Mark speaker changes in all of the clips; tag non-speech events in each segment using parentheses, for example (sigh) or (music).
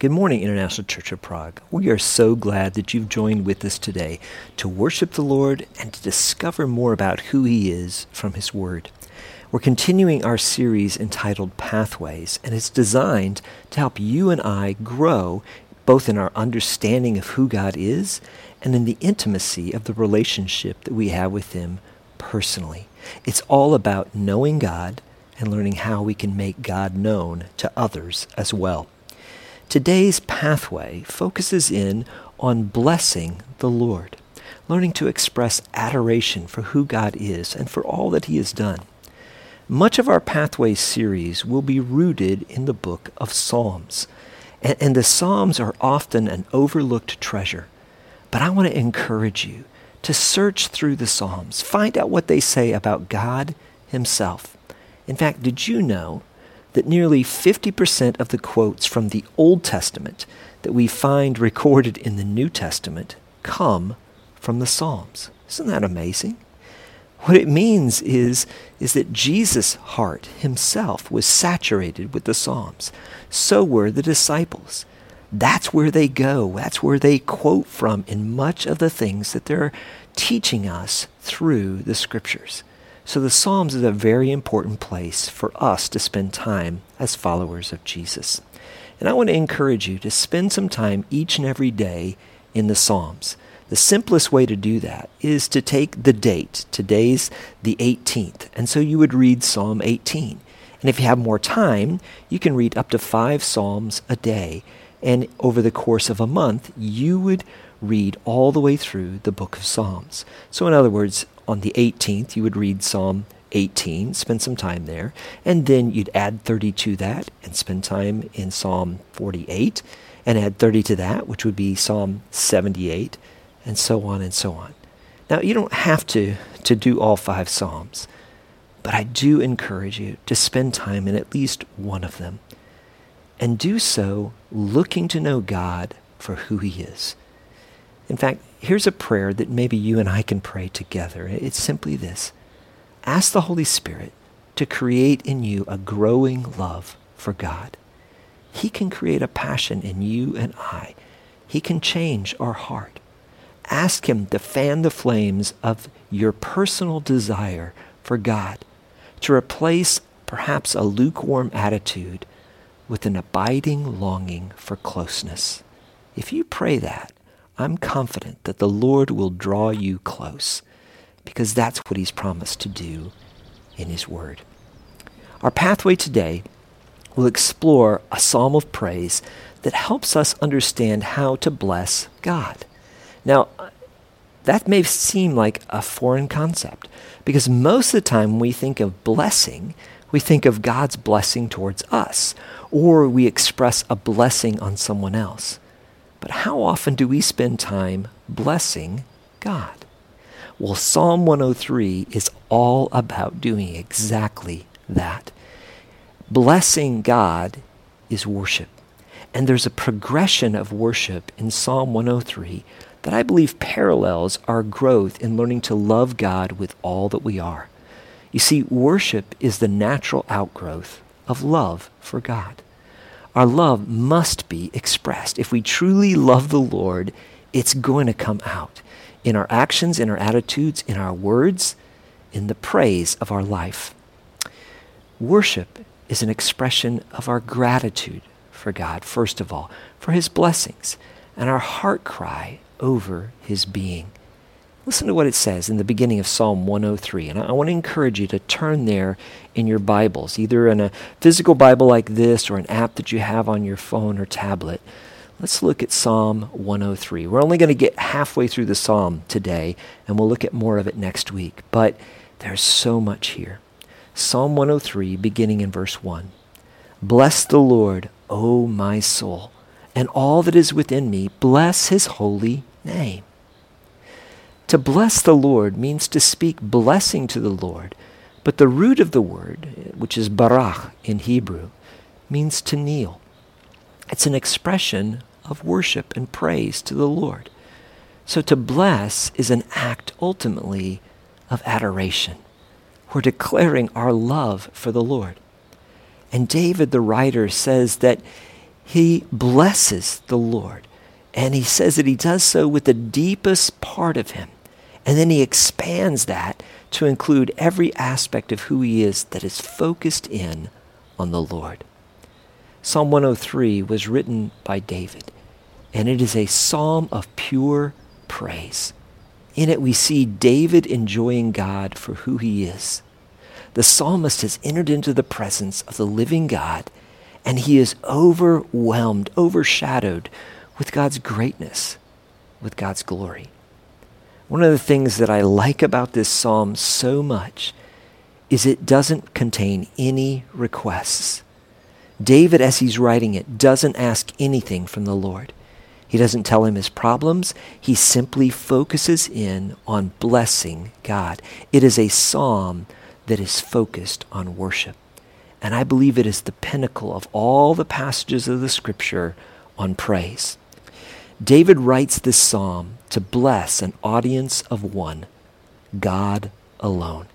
Speaker 1: Good morning, International Church of Prague. We are so glad that you've joined with us today to worship the Lord and to discover more about who He is from His Word. We're continuing our series entitled Pathways, and it's designed to help you and I grow both in our understanding of who God is and in the intimacy of the relationship that we have with Him personally. It's all about knowing God and learning how we can make God known to others as well. Today's pathway focuses in on blessing the Lord, learning to express adoration for who God is and for all that He has done. Much of our Pathway series will be rooted in the book of Psalms. And, and the Psalms are often an overlooked treasure. But I want to encourage you to search through the Psalms, find out what they say about God Himself. In fact, did you know that nearly 50% of the quotes from the Old Testament that we find recorded in the New Testament come from the Psalms. Isn't that amazing? What it means is, is that Jesus' heart himself was saturated with the Psalms. So were the disciples. That's where they go. That's where they quote from in much of the things that they're teaching us through the scriptures. So the Psalms is a very important place for us to spend time as followers of Jesus. And I want to encourage you to spend some time each and every day in the Psalms. The simplest way to do that is to take the date. Today's the 18th. And so you would read Psalm 18. And if you have more time, you can read up to five Psalms a day. And over the course of a month, you would read all the way through the book of Psalms. So, in other words, on the 18th, you would read Psalm 18, spend some time there, and then you'd add 30 to that and spend time in Psalm 48, and add 30 to that, which would be Psalm 78, and so on and so on. Now, you don't have to, to do all five Psalms, but I do encourage you to spend time in at least one of them, and do so looking to know God for who He is. In fact, here's a prayer that maybe you and I can pray together. It's simply this Ask the Holy Spirit to create in you a growing love for God. He can create a passion in you and I. He can change our heart. Ask Him to fan the flames of your personal desire for God, to replace perhaps a lukewarm attitude with an abiding longing for closeness. If you pray that, I'm confident that the Lord will draw you close because that's what He's promised to do in His Word. Our pathway today will explore a psalm of praise that helps us understand how to bless God. Now, that may seem like a foreign concept because most of the time when we think of blessing, we think of God's blessing towards us, or we express a blessing on someone else. But how often do we spend time blessing God? Well, Psalm 103 is all about doing exactly that. Blessing God is worship. And there's a progression of worship in Psalm 103 that I believe parallels our growth in learning to love God with all that we are. You see, worship is the natural outgrowth of love for God. Our love must be expressed. If we truly love the Lord, it's going to come out in our actions, in our attitudes, in our words, in the praise of our life. Worship is an expression of our gratitude for God, first of all, for His blessings, and our heart cry over His being. Listen to what it says in the beginning of Psalm 103. And I want to encourage you to turn there in your Bibles, either in a physical Bible like this or an app that you have on your phone or tablet. Let's look at Psalm 103. We're only going to get halfway through the psalm today, and we'll look at more of it next week. But there's so much here. Psalm 103, beginning in verse 1. Bless the Lord, O my soul, and all that is within me. Bless his holy name. To bless the Lord means to speak blessing to the Lord, but the root of the word, which is barach in Hebrew, means to kneel. It's an expression of worship and praise to the Lord. So to bless is an act ultimately of adoration. We're declaring our love for the Lord. And David the writer says that he blesses the Lord. And he says that he does so with the deepest part of him. And then he expands that to include every aspect of who he is that is focused in on the Lord. Psalm 103 was written by David, and it is a psalm of pure praise. In it, we see David enjoying God for who he is. The psalmist has entered into the presence of the living God, and he is overwhelmed, overshadowed with God's greatness, with God's glory. One of the things that I like about this psalm so much is it doesn't contain any requests. David, as he's writing it, doesn't ask anything from the Lord. He doesn't tell him his problems. He simply focuses in on blessing God. It is a psalm that is focused on worship. And I believe it is the pinnacle of all the passages of the scripture on praise. David writes this psalm to bless an audience of one, God alone.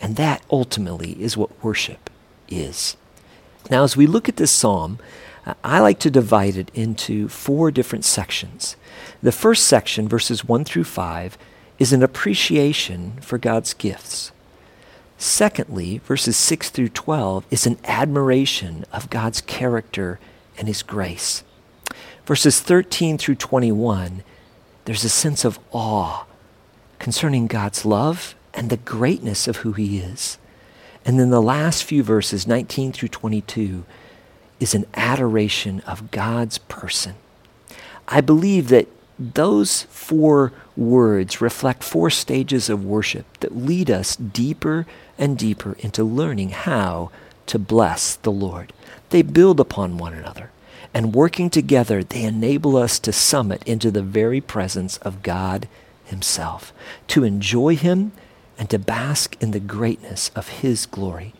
Speaker 1: And that ultimately is what worship is. Now, as we look at this psalm, I like to divide it into four different sections. The first section, verses 1 through 5, is an appreciation for God's gifts. Secondly, verses 6 through 12 is an admiration of God's character and His grace. Verses 13 through 21, there's a sense of awe concerning God's love and the greatness of who He is. And then the last few verses, 19 through 22, is an adoration of God's person. I believe that those four words reflect four stages of worship that lead us deeper and deeper into learning how to bless the Lord. They build upon one another, and working together, they enable us to summit into the very presence of God Himself, to enjoy Him and to bask in the greatness of His glory.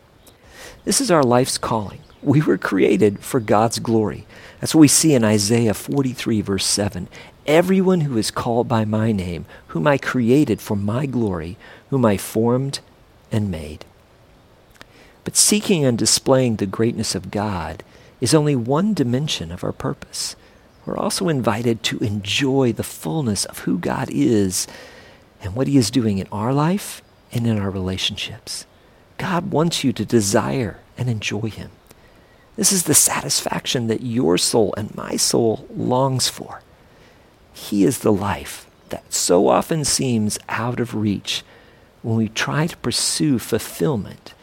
Speaker 1: This is our life's calling. We were created for God's glory. That's what we see in Isaiah 43, verse 7. Everyone who is called by my name, whom I created for my glory, whom I formed and made. But seeking and displaying the greatness of God is only one dimension of our purpose. We're also invited to enjoy the fullness of who God is and what He is doing in our life and in our relationships. God wants you to desire and enjoy Him. This is the satisfaction that your soul and my soul longs for. He is the life that so often seems out of reach when we try to pursue fulfillment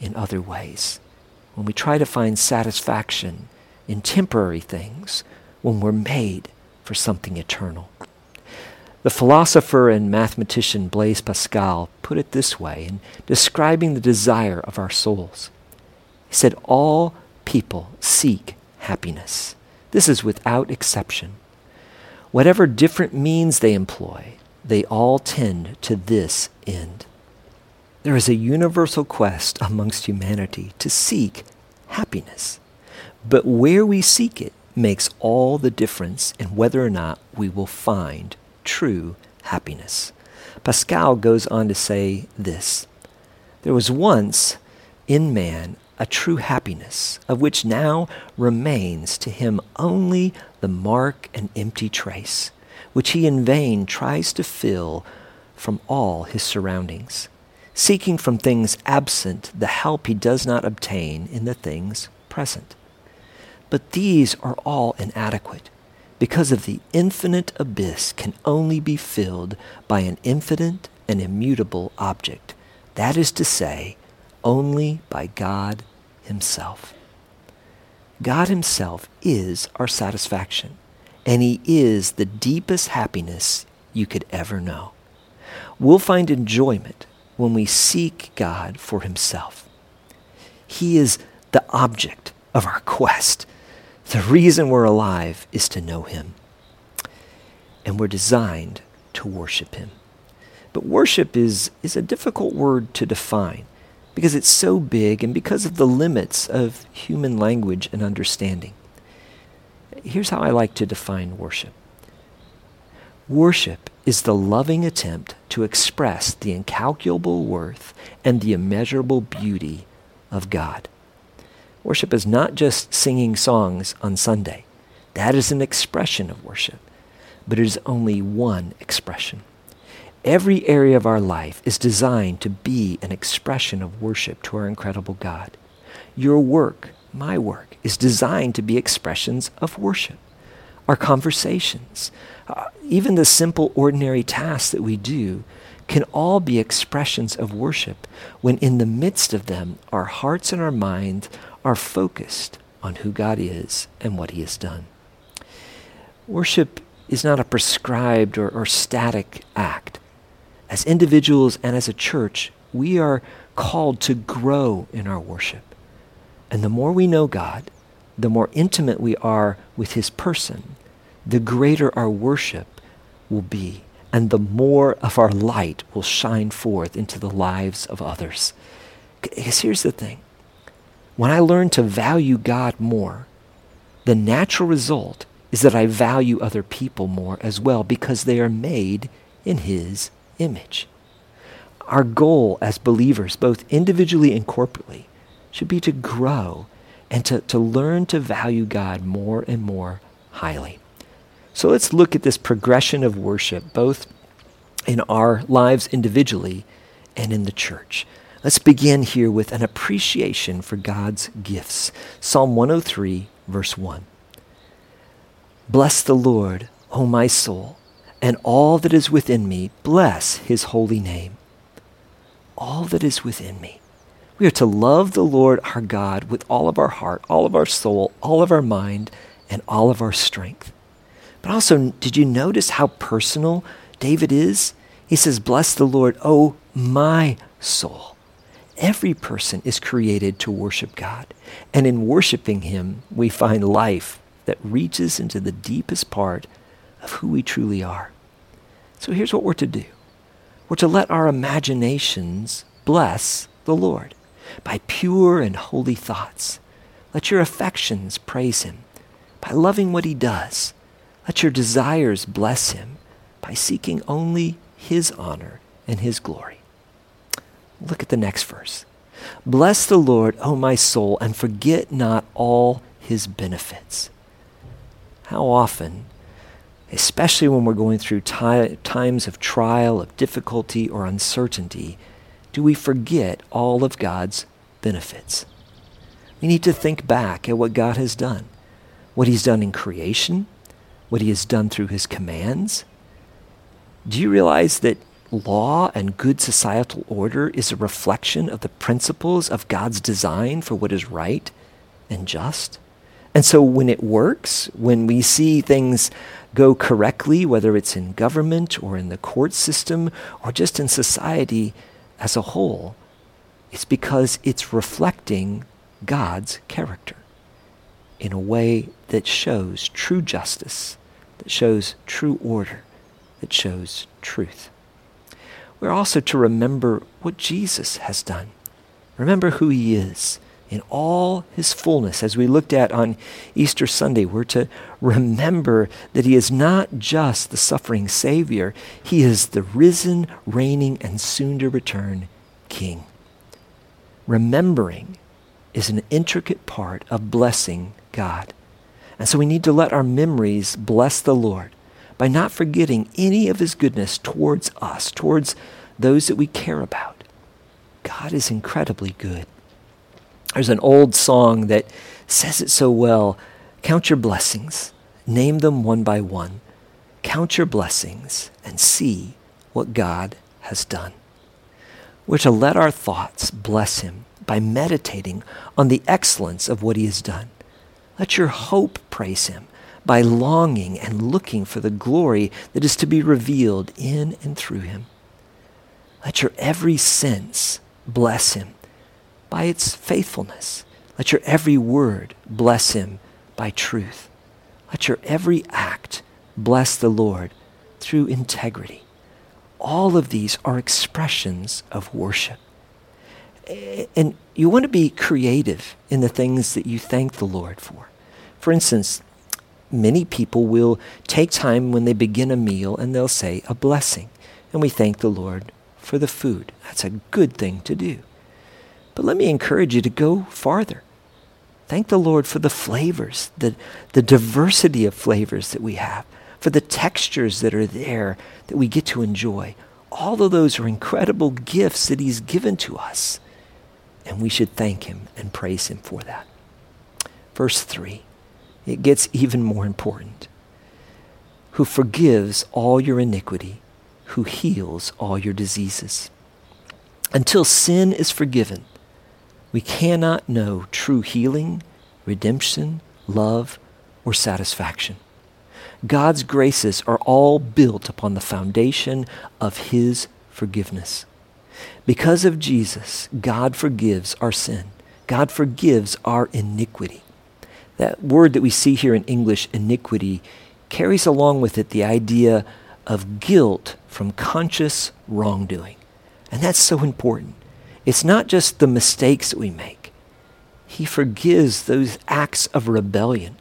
Speaker 1: in other ways, when we try to find satisfaction in temporary things, when we're made for something eternal. The philosopher and mathematician Blaise Pascal put it this way in describing the desire of our souls. He said, All people seek happiness. This is without exception. Whatever different means they employ, they all tend to this end. There is a universal quest amongst humanity to seek happiness. But where we seek it makes all the difference in whether or not we will find true happiness. Pascal goes on to say this There was once in man a true happiness, of which now remains to him only the mark and empty trace, which he in vain tries to fill from all his surroundings, seeking from things absent the help he does not obtain in the things present. But these are all inadequate, because of the infinite abyss can only be filled by an infinite and immutable object, that is to say, only by God Himself. God Himself is our satisfaction, and He is the deepest happiness you could ever know. We'll find enjoyment when we seek God for Himself. He is the object of our quest. The reason we're alive is to know Him. And we're designed to worship Him. But worship is, is a difficult word to define because it's so big and because of the limits of human language and understanding. Here's how I like to define worship worship is the loving attempt to express the incalculable worth and the immeasurable beauty of God. Worship is not just singing songs on Sunday. That is an expression of worship, but it is only one expression. Every area of our life is designed to be an expression of worship to our incredible God. Your work, my work, is designed to be expressions of worship. Our conversations, uh, even the simple, ordinary tasks that we do, can all be expressions of worship when in the midst of them our hearts and our mind are focused on who God is and what He has done. Worship is not a prescribed or, or static act. As individuals and as a church, we are called to grow in our worship. And the more we know God, the more intimate we are with His person, the greater our worship will be, and the more of our light will shine forth into the lives of others. Because here's the thing when I learn to value God more, the natural result is that I value other people more as well because they are made in His image. Our goal as believers, both individually and corporately, should be to grow and to, to learn to value God more and more highly. So let's look at this progression of worship, both in our lives individually and in the church. Let's begin here with an appreciation for God's gifts. Psalm 103, verse 1. Bless the Lord, O my soul, and all that is within me, bless his holy name. All that is within me. We are to love the Lord our God with all of our heart, all of our soul, all of our mind, and all of our strength. But also, did you notice how personal David is? He says, Bless the Lord, O my soul. Every person is created to worship God. And in worshiping Him, we find life that reaches into the deepest part of who we truly are. So here's what we're to do we're to let our imaginations bless the Lord by pure and holy thoughts. Let your affections praise Him by loving what He does. Let your desires bless Him by seeking only His honor and His glory. Look at the next verse. Bless the Lord, O my soul, and forget not all his benefits. How often, especially when we're going through ti- times of trial, of difficulty, or uncertainty, do we forget all of God's benefits? We need to think back at what God has done, what he's done in creation, what he has done through his commands. Do you realize that law and good societal order is a reflection of the principles of God's design for what is right and just. And so when it works, when we see things go correctly, whether it's in government or in the court system or just in society as a whole, it's because it's reflecting God's character in a way that shows true justice, shows true order, that shows truth we're also to remember what Jesus has done. Remember who he is in all his fullness. As we looked at on Easter Sunday, we're to remember that he is not just the suffering Savior, he is the risen, reigning, and soon to return King. Remembering is an intricate part of blessing God. And so we need to let our memories bless the Lord by not forgetting any of his goodness towards us, towards those that we care about. God is incredibly good. There's an old song that says it so well Count your blessings, name them one by one. Count your blessings and see what God has done. We're to let our thoughts bless Him by meditating on the excellence of what He has done. Let your hope praise Him by longing and looking for the glory that is to be revealed in and through him. Let your every sense bless him by its faithfulness. Let your every word bless him by truth. Let your every act bless the Lord through integrity. All of these are expressions of worship. Eh, and you want to be creative in the things that you thank the Lord for. For instance, many people will take time when they begin a meal and they'll say a blessing. And we thank the Lord for the food. That's a good thing to do. But let me encourage you to go farther. Thank the Lord for the flavors, the, the diversity of flavors that we have, for the textures that are there that we get to enjoy. All of those are incredible gifts that He's given to us. And we should thank Him and praise Him for that. Verse 3, it gets even more important. Who forgives all your iniquity, who heals all your diseases. Until sin is forgiven, we cannot know true healing, redemption, love, or satisfaction. God's graces are all built upon the foundation of His forgiveness. Because of Jesus, God forgives our sin. God forgives our iniquity. That word that we see here in English, iniquity, carries along with it the idea of guilt from conscious wrongdoing. And that's so important. It's not just the mistakes that we make. He forgives those acts of rebellion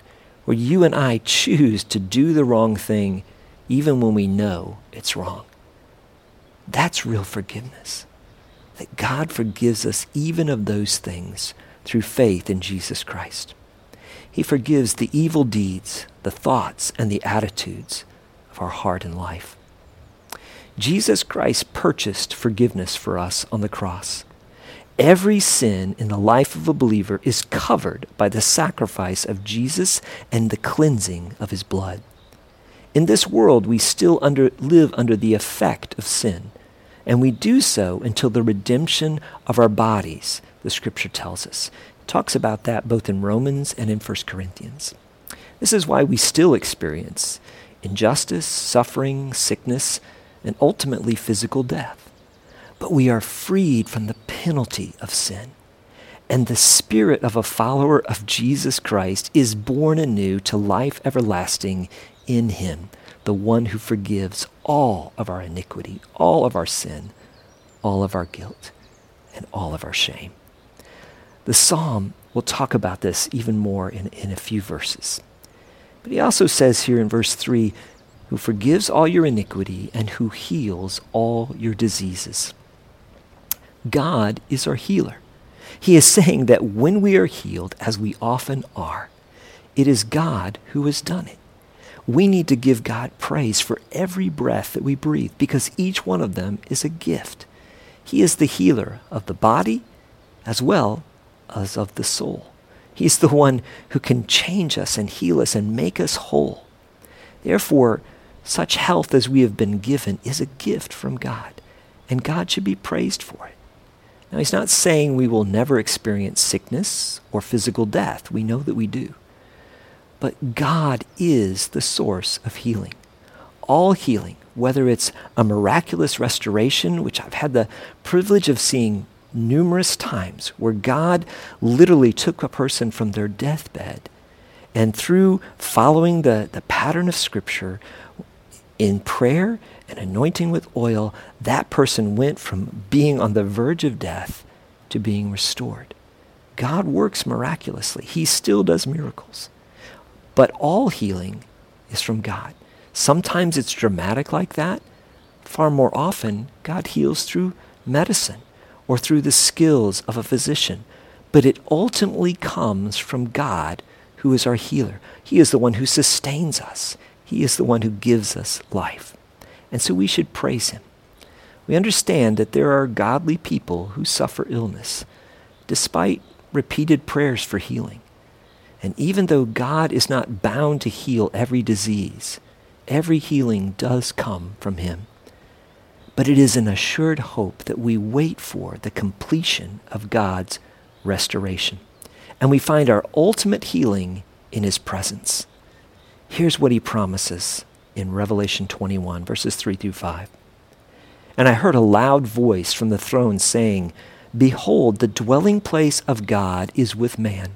Speaker 1: where you and I choose to do the wrong thing even when we know it's wrong. That's real forgiveness. That God forgives us even of those things through faith in Jesus Christ. He forgives the evil deeds, the thoughts, and the attitudes of our heart and life. Jesus Christ purchased forgiveness for us on the cross. Every sin in the life of a believer is covered by the sacrifice of Jesus and the cleansing of his blood. In this world, we still under, live under the effect of sin, and we do so until the redemption of our bodies, the scripture tells us. It talks about that both in Romans and in 1 Corinthians. This is why we still experience injustice, suffering, sickness, and ultimately physical death but we are freed from the penalty of sin. And the spirit of a follower of Jesus Christ is born anew to life everlasting in him, the one who forgives all of our iniquity, all of our sin, all of our guilt, and all of our shame. The psalm will talk about this even more in, in a few verses. But he also says here in verse 3 who forgives all your iniquity and who heals all your diseases. God is our healer. He is saying that when we are healed, as we often are, it is God who has done it. We need to give God praise for every breath that we breathe because each one of them is a gift. He is the healer of the body as well as of the soul. He's the one who can change us and heal us and make us whole. Therefore, such health as we have been given is a gift from God, and God should be praised for it. Now, he's not saying we will never experience sickness or physical death. We know that we do. But God is the source of healing. All healing, whether it's a miraculous restoration, which I've had the privilege of seeing numerous times, where God literally took a person from their deathbed and through following the, the pattern of Scripture in prayer and anointing with oil, that person went from being on the verge of death to being restored. God works miraculously. He still does miracles. But all healing is from God. Sometimes it's dramatic like that. Far more often, God heals through medicine or through the skills of a physician. But it ultimately comes from God, who is our healer. He is the one who sustains us, He is the one who gives us life. And so we should praise him. We understand that there are godly people who suffer illness despite repeated prayers for healing. And even though God is not bound to heal every disease, every healing does come from him. But it is an assured hope that we wait for the completion of God's restoration. And we find our ultimate healing in his presence. Here's what he promises in Revelation 21, verses 3 through 5. And I heard a loud voice from the throne saying, Behold, the dwelling place of God is with man.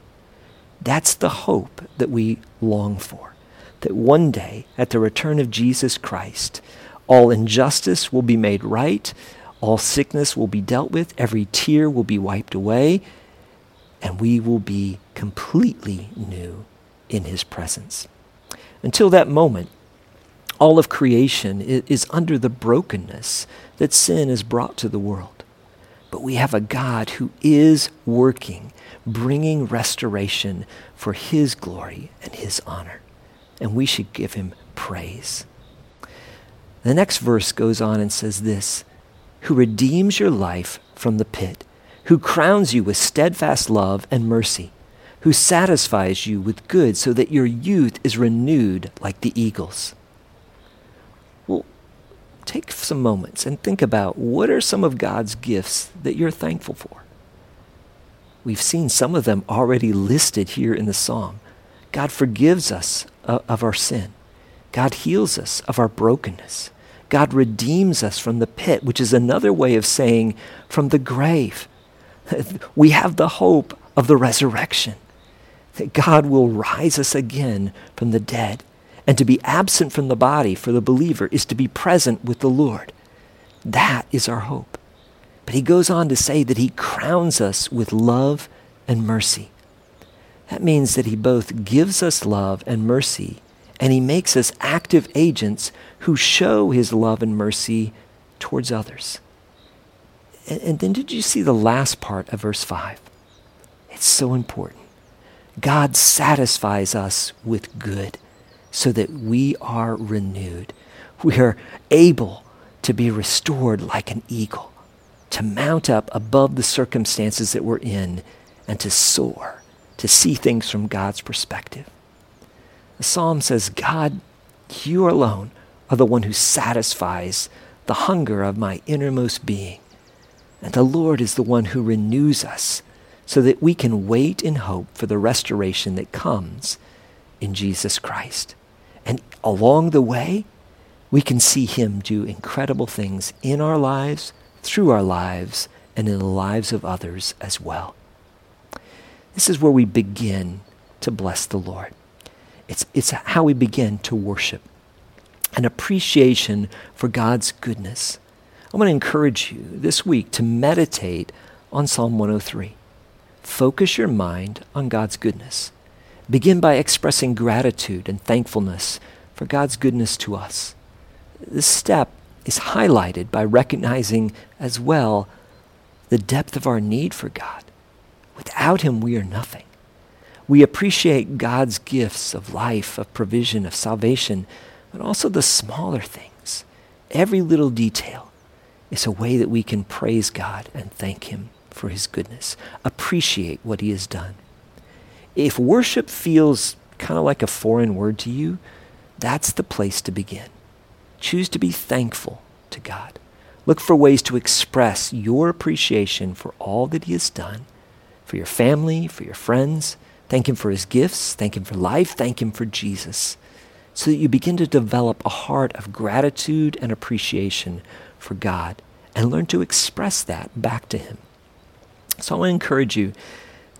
Speaker 1: That's the hope that we long for. That one day, at the return of Jesus Christ, all injustice will be made right, all sickness will be dealt with, every tear will be wiped away, and we will be completely new in his presence. Until that moment, all of creation is under the brokenness that sin has brought to the world. But we have a God who is working, bringing restoration for his glory and his honor. And we should give him praise. The next verse goes on and says this Who redeems your life from the pit, who crowns you with steadfast love and mercy who satisfies you with good so that your youth is renewed like the eagles. Well, take some moments and think about what are some of God's gifts that you're thankful for? We've seen some of them already listed here in the psalm. God forgives us uh, of our sin. God heals us of our brokenness. God redeems us from the pit, which is another way of saying from the grave. (laughs) We have the hope of the resurrection that God will rise us again from the dead. And to be absent from the body for the believer is to be present with the Lord. That is our hope. But he goes on to say that he crowns us with love and mercy. That means that he both gives us love and mercy, and he makes us active agents who show his love and mercy towards others. And, and then did you see the last part of verse 5? It's so important. God satisfies us with good so that we are renewed. We are able to be restored like an eagle, to mount up above the circumstances that we're in, and to soar, to see things from God's perspective. The psalm says, God, you alone are the one who satisfies the hunger of my innermost being. And the Lord is the one who renews us so that we can wait in hope for the restoration that comes in Jesus Christ. And along the way, we can see Him do incredible things in our lives, through our lives, and in the lives of others as well. This is where we begin to bless the Lord. It's, it's how we begin to worship, an appreciation for God's goodness. I want to encourage you this week to meditate on Psalm 103. Focus your mind on God's goodness. Begin by expressing gratitude and thankfulness for God's goodness to us. This step is highlighted by recognizing as well the depth of our need for God. Without Him, we are nothing. We appreciate God's gifts of life, of provision, of salvation, but also the smaller things. Every little detail is a way that we can praise God and thank Him for his goodness. Appreciate what he has done. If worship feels kind of like a foreign word to you, that's the place to begin. Choose to be thankful to God. Look for ways to express your appreciation for all that he has done, for your family, for your friends. Thank him for his gifts. Thank him for life. Thank him for Jesus. So that you begin to develop a heart of gratitude and appreciation for God and learn to express that back to him. So I want to encourage you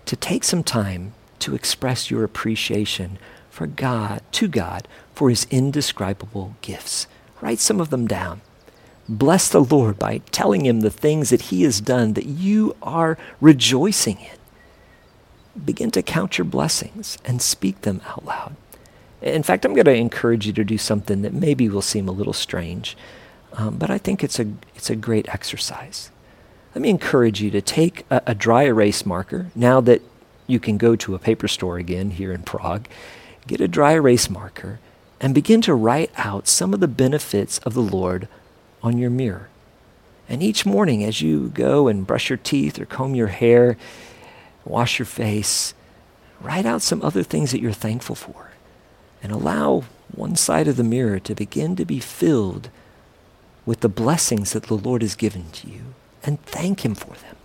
Speaker 1: to take some time to express your appreciation for God, to God, for his indescribable gifts. Write some of them down. Bless the Lord by telling him the things that he has done that you are rejoicing in. Begin to count your blessings and speak them out loud. In fact, I'm going to encourage you to do something that maybe will seem a little strange, um, but I think it's a, it's a great exercise let me encourage you to take a, a, dry erase marker now that you can go to a paper store again here in Prague. Get a dry erase marker and begin to write out some of the benefits of the Lord on your mirror. And each morning, as you go and brush your teeth or comb your hair, wash your face, write out some other things that you're thankful for. And allow one side of the mirror to begin to be filled with the blessings that the Lord has given to you and thank Him for them.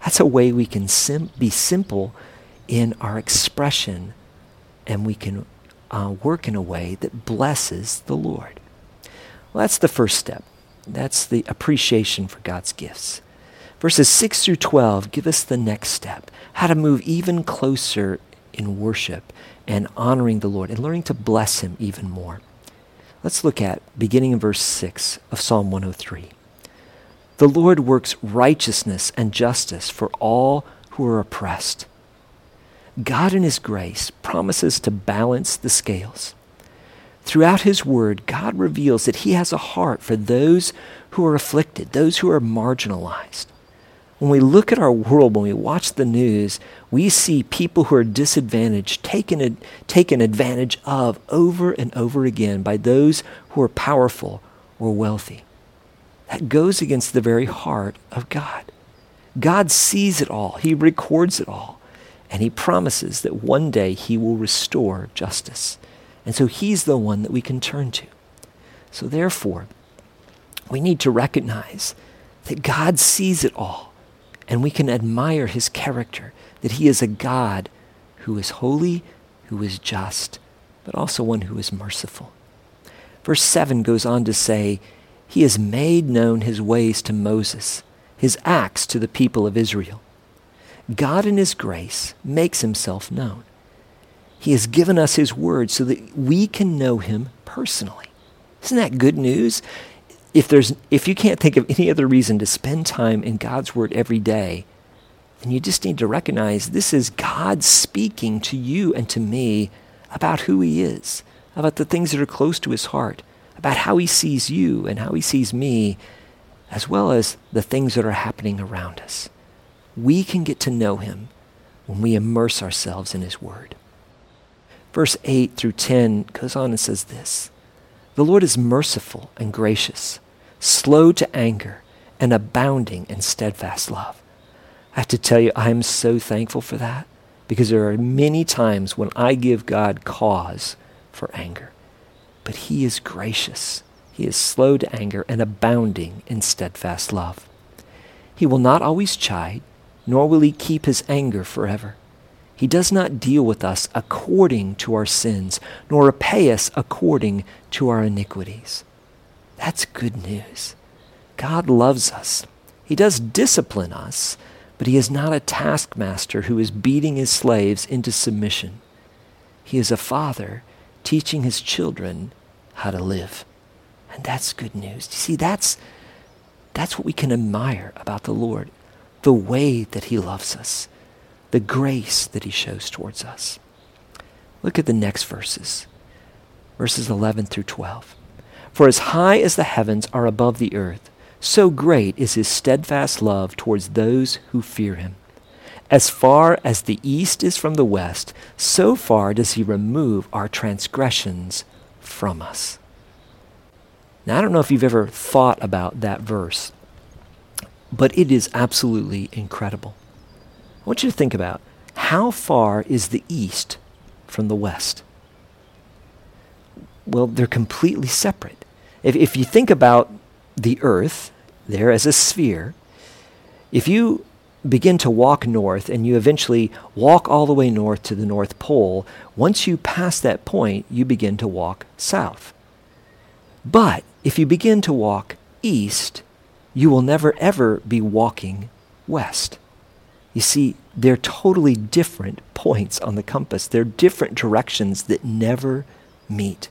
Speaker 1: That's a way we can sim- be simple in our expression and we can uh, work in a way that blesses the Lord. Well, that's the first step. That's the appreciation for God's gifts. Verses 6 through 12 give us the next step how to move even closer in worship and honoring the Lord and learning to bless Him even more. Let's look at beginning in verse 6 of Psalm 103. The Lord works righteousness and justice for all who are oppressed. God, in His grace, promises to balance the scales. Throughout His Word, God reveals that He has a heart for those who are afflicted, those who are marginalized. When we look at our world, when we watch the news, we see people who are disadvantaged taken, taken advantage of over and over again by those who are powerful or wealthy. That goes against the very heart of God. God sees it all, He records it all, and He promises that one day He will restore justice. And so He's the one that we can turn to. So therefore, we need to recognize that God sees it all, and we can admire His character, that He is a God who is holy, who is just, but also one who is merciful. Verse 7 goes on to say, He has made known His ways to Moses, His acts to the people of Israel. God in His grace makes Himself known. He has given us His Word so that we can know Him personally. Isn't that good news? If, there's, if you can't think of any other reason to spend time in God's Word every day, then you just need to recognize this is God speaking to you and to me about who He is, about the things that are close to His heart, about how He sees you and how He sees me, as well as the things that are happening around us. We can get to know Him when we immerse ourselves in His Word. Verse 8 through 10 goes on and says this The Lord is merciful and gracious, slow to anger, and abounding in steadfast love. I have to tell you, I'm so thankful for that because there are many times when I give God cause for anger. But He is gracious, He is slow to anger, and abounding in steadfast love. He will not always chide, nor will He keep His anger forever. He does not deal with us according to our sins, nor repay us according to our iniquities. That's good news. God loves us. He does discipline us, but he is not a taskmaster who is beating his slaves into submission. He is a father teaching his children how to live. And that's good news. You see, that's, that's what we can admire about the Lord the way that he loves us the grace that he shows towards us. Look at the next verses, verses 11 through 12. For as high as the heavens are above the earth, so great is his steadfast love towards those who fear him. As far as the east is from the west, so far does he remove our transgressions from us. Now, I don't know if you've ever thought about that verse, but it is absolutely incredible. I want you to think about how far is the east from the west? Well, they're completely separate. If, if you think about the earth there as a sphere, if you begin to walk north and you eventually walk all the way north to the North Pole, once you pass that point, you begin to walk south. But if you begin to walk east, you will never ever be walking west. You see, they're totally different points on the compass. They're different directions that never meet.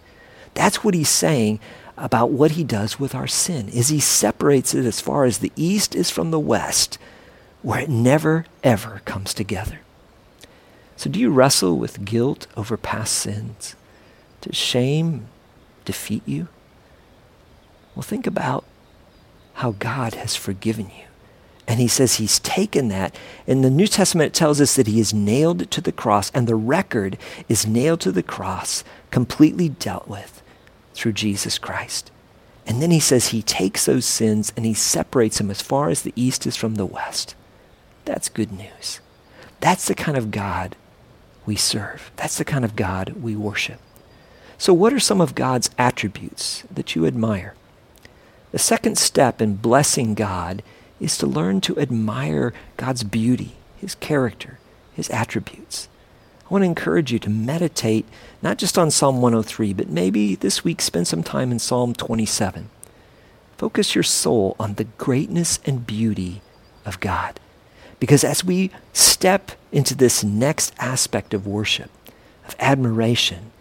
Speaker 1: That's what he's saying about what he does with our sin is he separates it as far as the east is from the west where it never ever comes together. So do you wrestle with guilt over past sins? Does shame defeat you? Well, think about how God has forgiven you. And he says he's taken that. In the New Testament, it tells us that he is nailed to the cross, and the record is nailed to the cross, completely dealt with through Jesus Christ. And then he says he takes those sins and he separates them as far as the east is from the west. That's good news. That's the kind of God we serve. That's the kind of God we worship. So, what are some of God's attributes that you admire? The second step in blessing God is to learn to admire God's beauty, His character, His attributes. I want to encourage you to meditate not just on Psalm 103, but maybe this week spend some time in Psalm 27. Focus your soul on the greatness and beauty of God. Because as we step into this next aspect of worship, of admiration,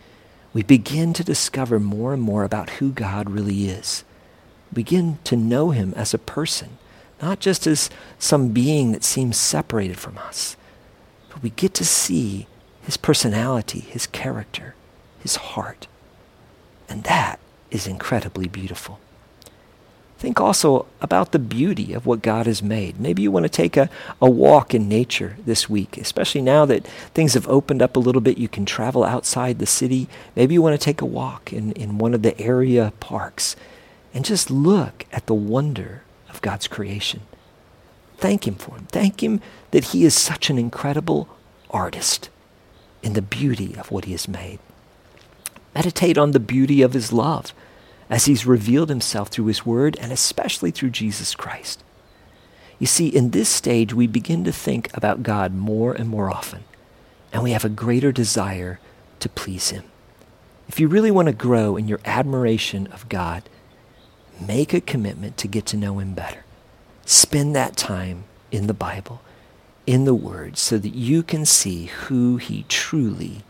Speaker 1: we begin to discover more and more about who God really is. Begin to know him as a person, not just as some being that seems separated from us, but we get to see his personality, his character, his heart. And that is incredibly beautiful. Think also about the beauty of what God has made. Maybe you want to take a, a walk in nature this week, especially now that things have opened up a little bit. You can travel outside the city. Maybe you want to take a walk in, in one of the area parks and just look at the wonder of God's creation. Thank Him for Him. Thank Him that He is such an incredible artist in the beauty of what He has made. Meditate on the beauty of His love as he's revealed himself through his word and especially through Jesus Christ. You see, in this stage, we begin to think about God more and more often, and we have a greater desire to please him. If you really want to grow in your admiration of God, make a commitment to get to know him better. Spend that time in the Bible, in the Word, so that you can see who he truly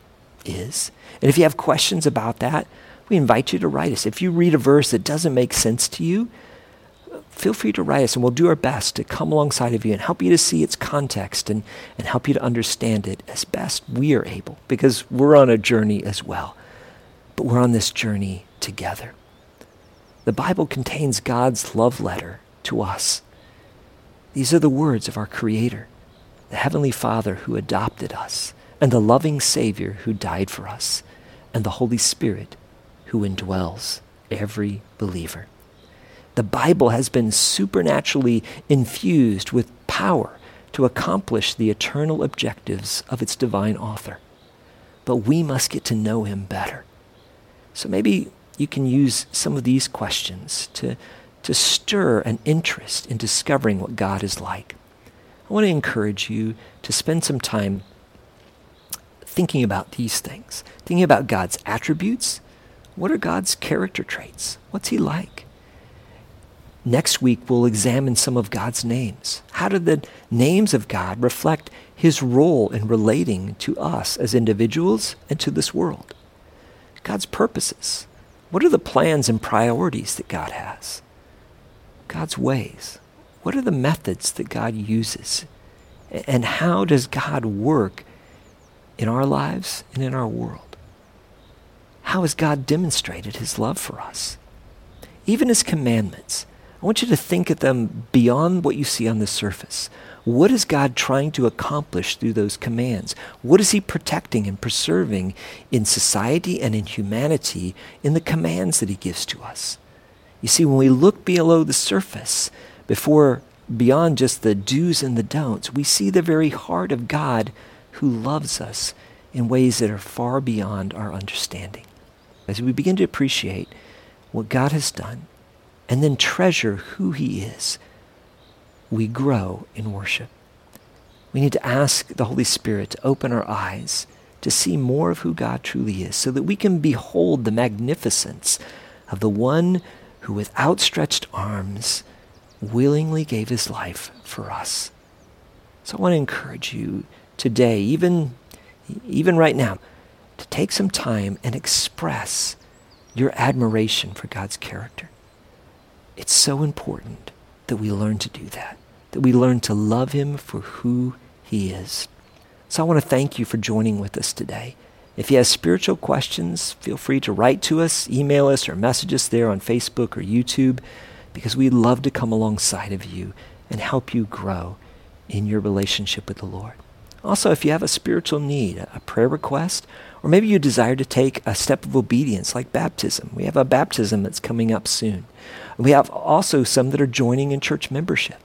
Speaker 1: is. And if you have questions about that, we invite you to write us. If you read a verse that doesn't make sense to you, feel free to write us and we'll do our best to come alongside of you and help you to see its context and, and help you to understand it as best we are able because we're on a journey as well. But we're on this journey together. The Bible contains God's love letter to us. These are the words of our Creator, the Heavenly Father who adopted us, and the loving Savior who died for us, and the Holy Spirit who indwells every believer. The Bible has been supernaturally infused with power to accomplish the eternal objectives of its divine author. But we must get to know him better. So maybe you can use some of these questions to, to stir an interest in discovering what God is like. I want to encourage you to spend some time thinking about these things, thinking about God's attributes what are God's character traits? What's He like? Next week, we'll examine some of God's names. How do the names of God reflect His role in relating to us as individuals and to this world? God's purposes. What are the plans and priorities that God has? God's ways. What are the methods that God uses? And how does God work in our lives and in our world? How has God demonstrated his love for us? Even his commandments. I want you to think of them beyond what you see on the surface. What is God trying to accomplish through those commands? What is he protecting and preserving in society and in humanity in the commands that he gives to us? You see, when we look below the surface, before beyond just the do's and the don'ts, we see the very heart of God who loves us in ways that are far beyond our understanding as we begin to appreciate what God has done and then treasure who He is, we grow in worship. We need to ask the Holy Spirit to open our eyes to see more of who God truly is so that we can behold the magnificence of the one who, with outstretched arms, willingly gave his life for us. So I want to encourage you today, even, even right now, to take some time and express your admiration for God's character. It's so important that we learn to do that, that we learn to love Him for who He is. So I want to thank you for joining with us today. If you have spiritual questions, feel free to write to us, email us, or message us there on Facebook or YouTube because we'd love to come alongside of you and help you grow in your relationship with the Lord. Also, if you have a spiritual need, a prayer request, or maybe you desire to take a step of obedience like baptism, we have a baptism that's coming up soon. We have also some that are joining in church membership.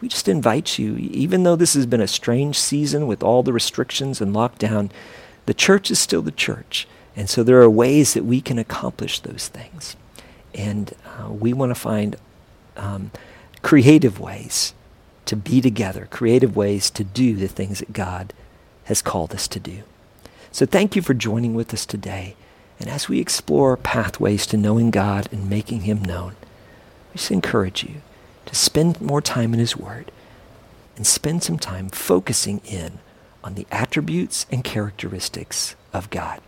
Speaker 1: We just invite you, even though this has been a strange season with all the restrictions and lockdown, the church is still the church. And so there are ways that we can accomplish those things. And uh, we want to find um, creative ways to be together, creative ways to do the things that God has called us to do. So thank you for joining with us today. And as we explore pathways to knowing God and making Him known, we just encourage you to spend more time in His Word and spend some time focusing in on the attributes and characteristics of God.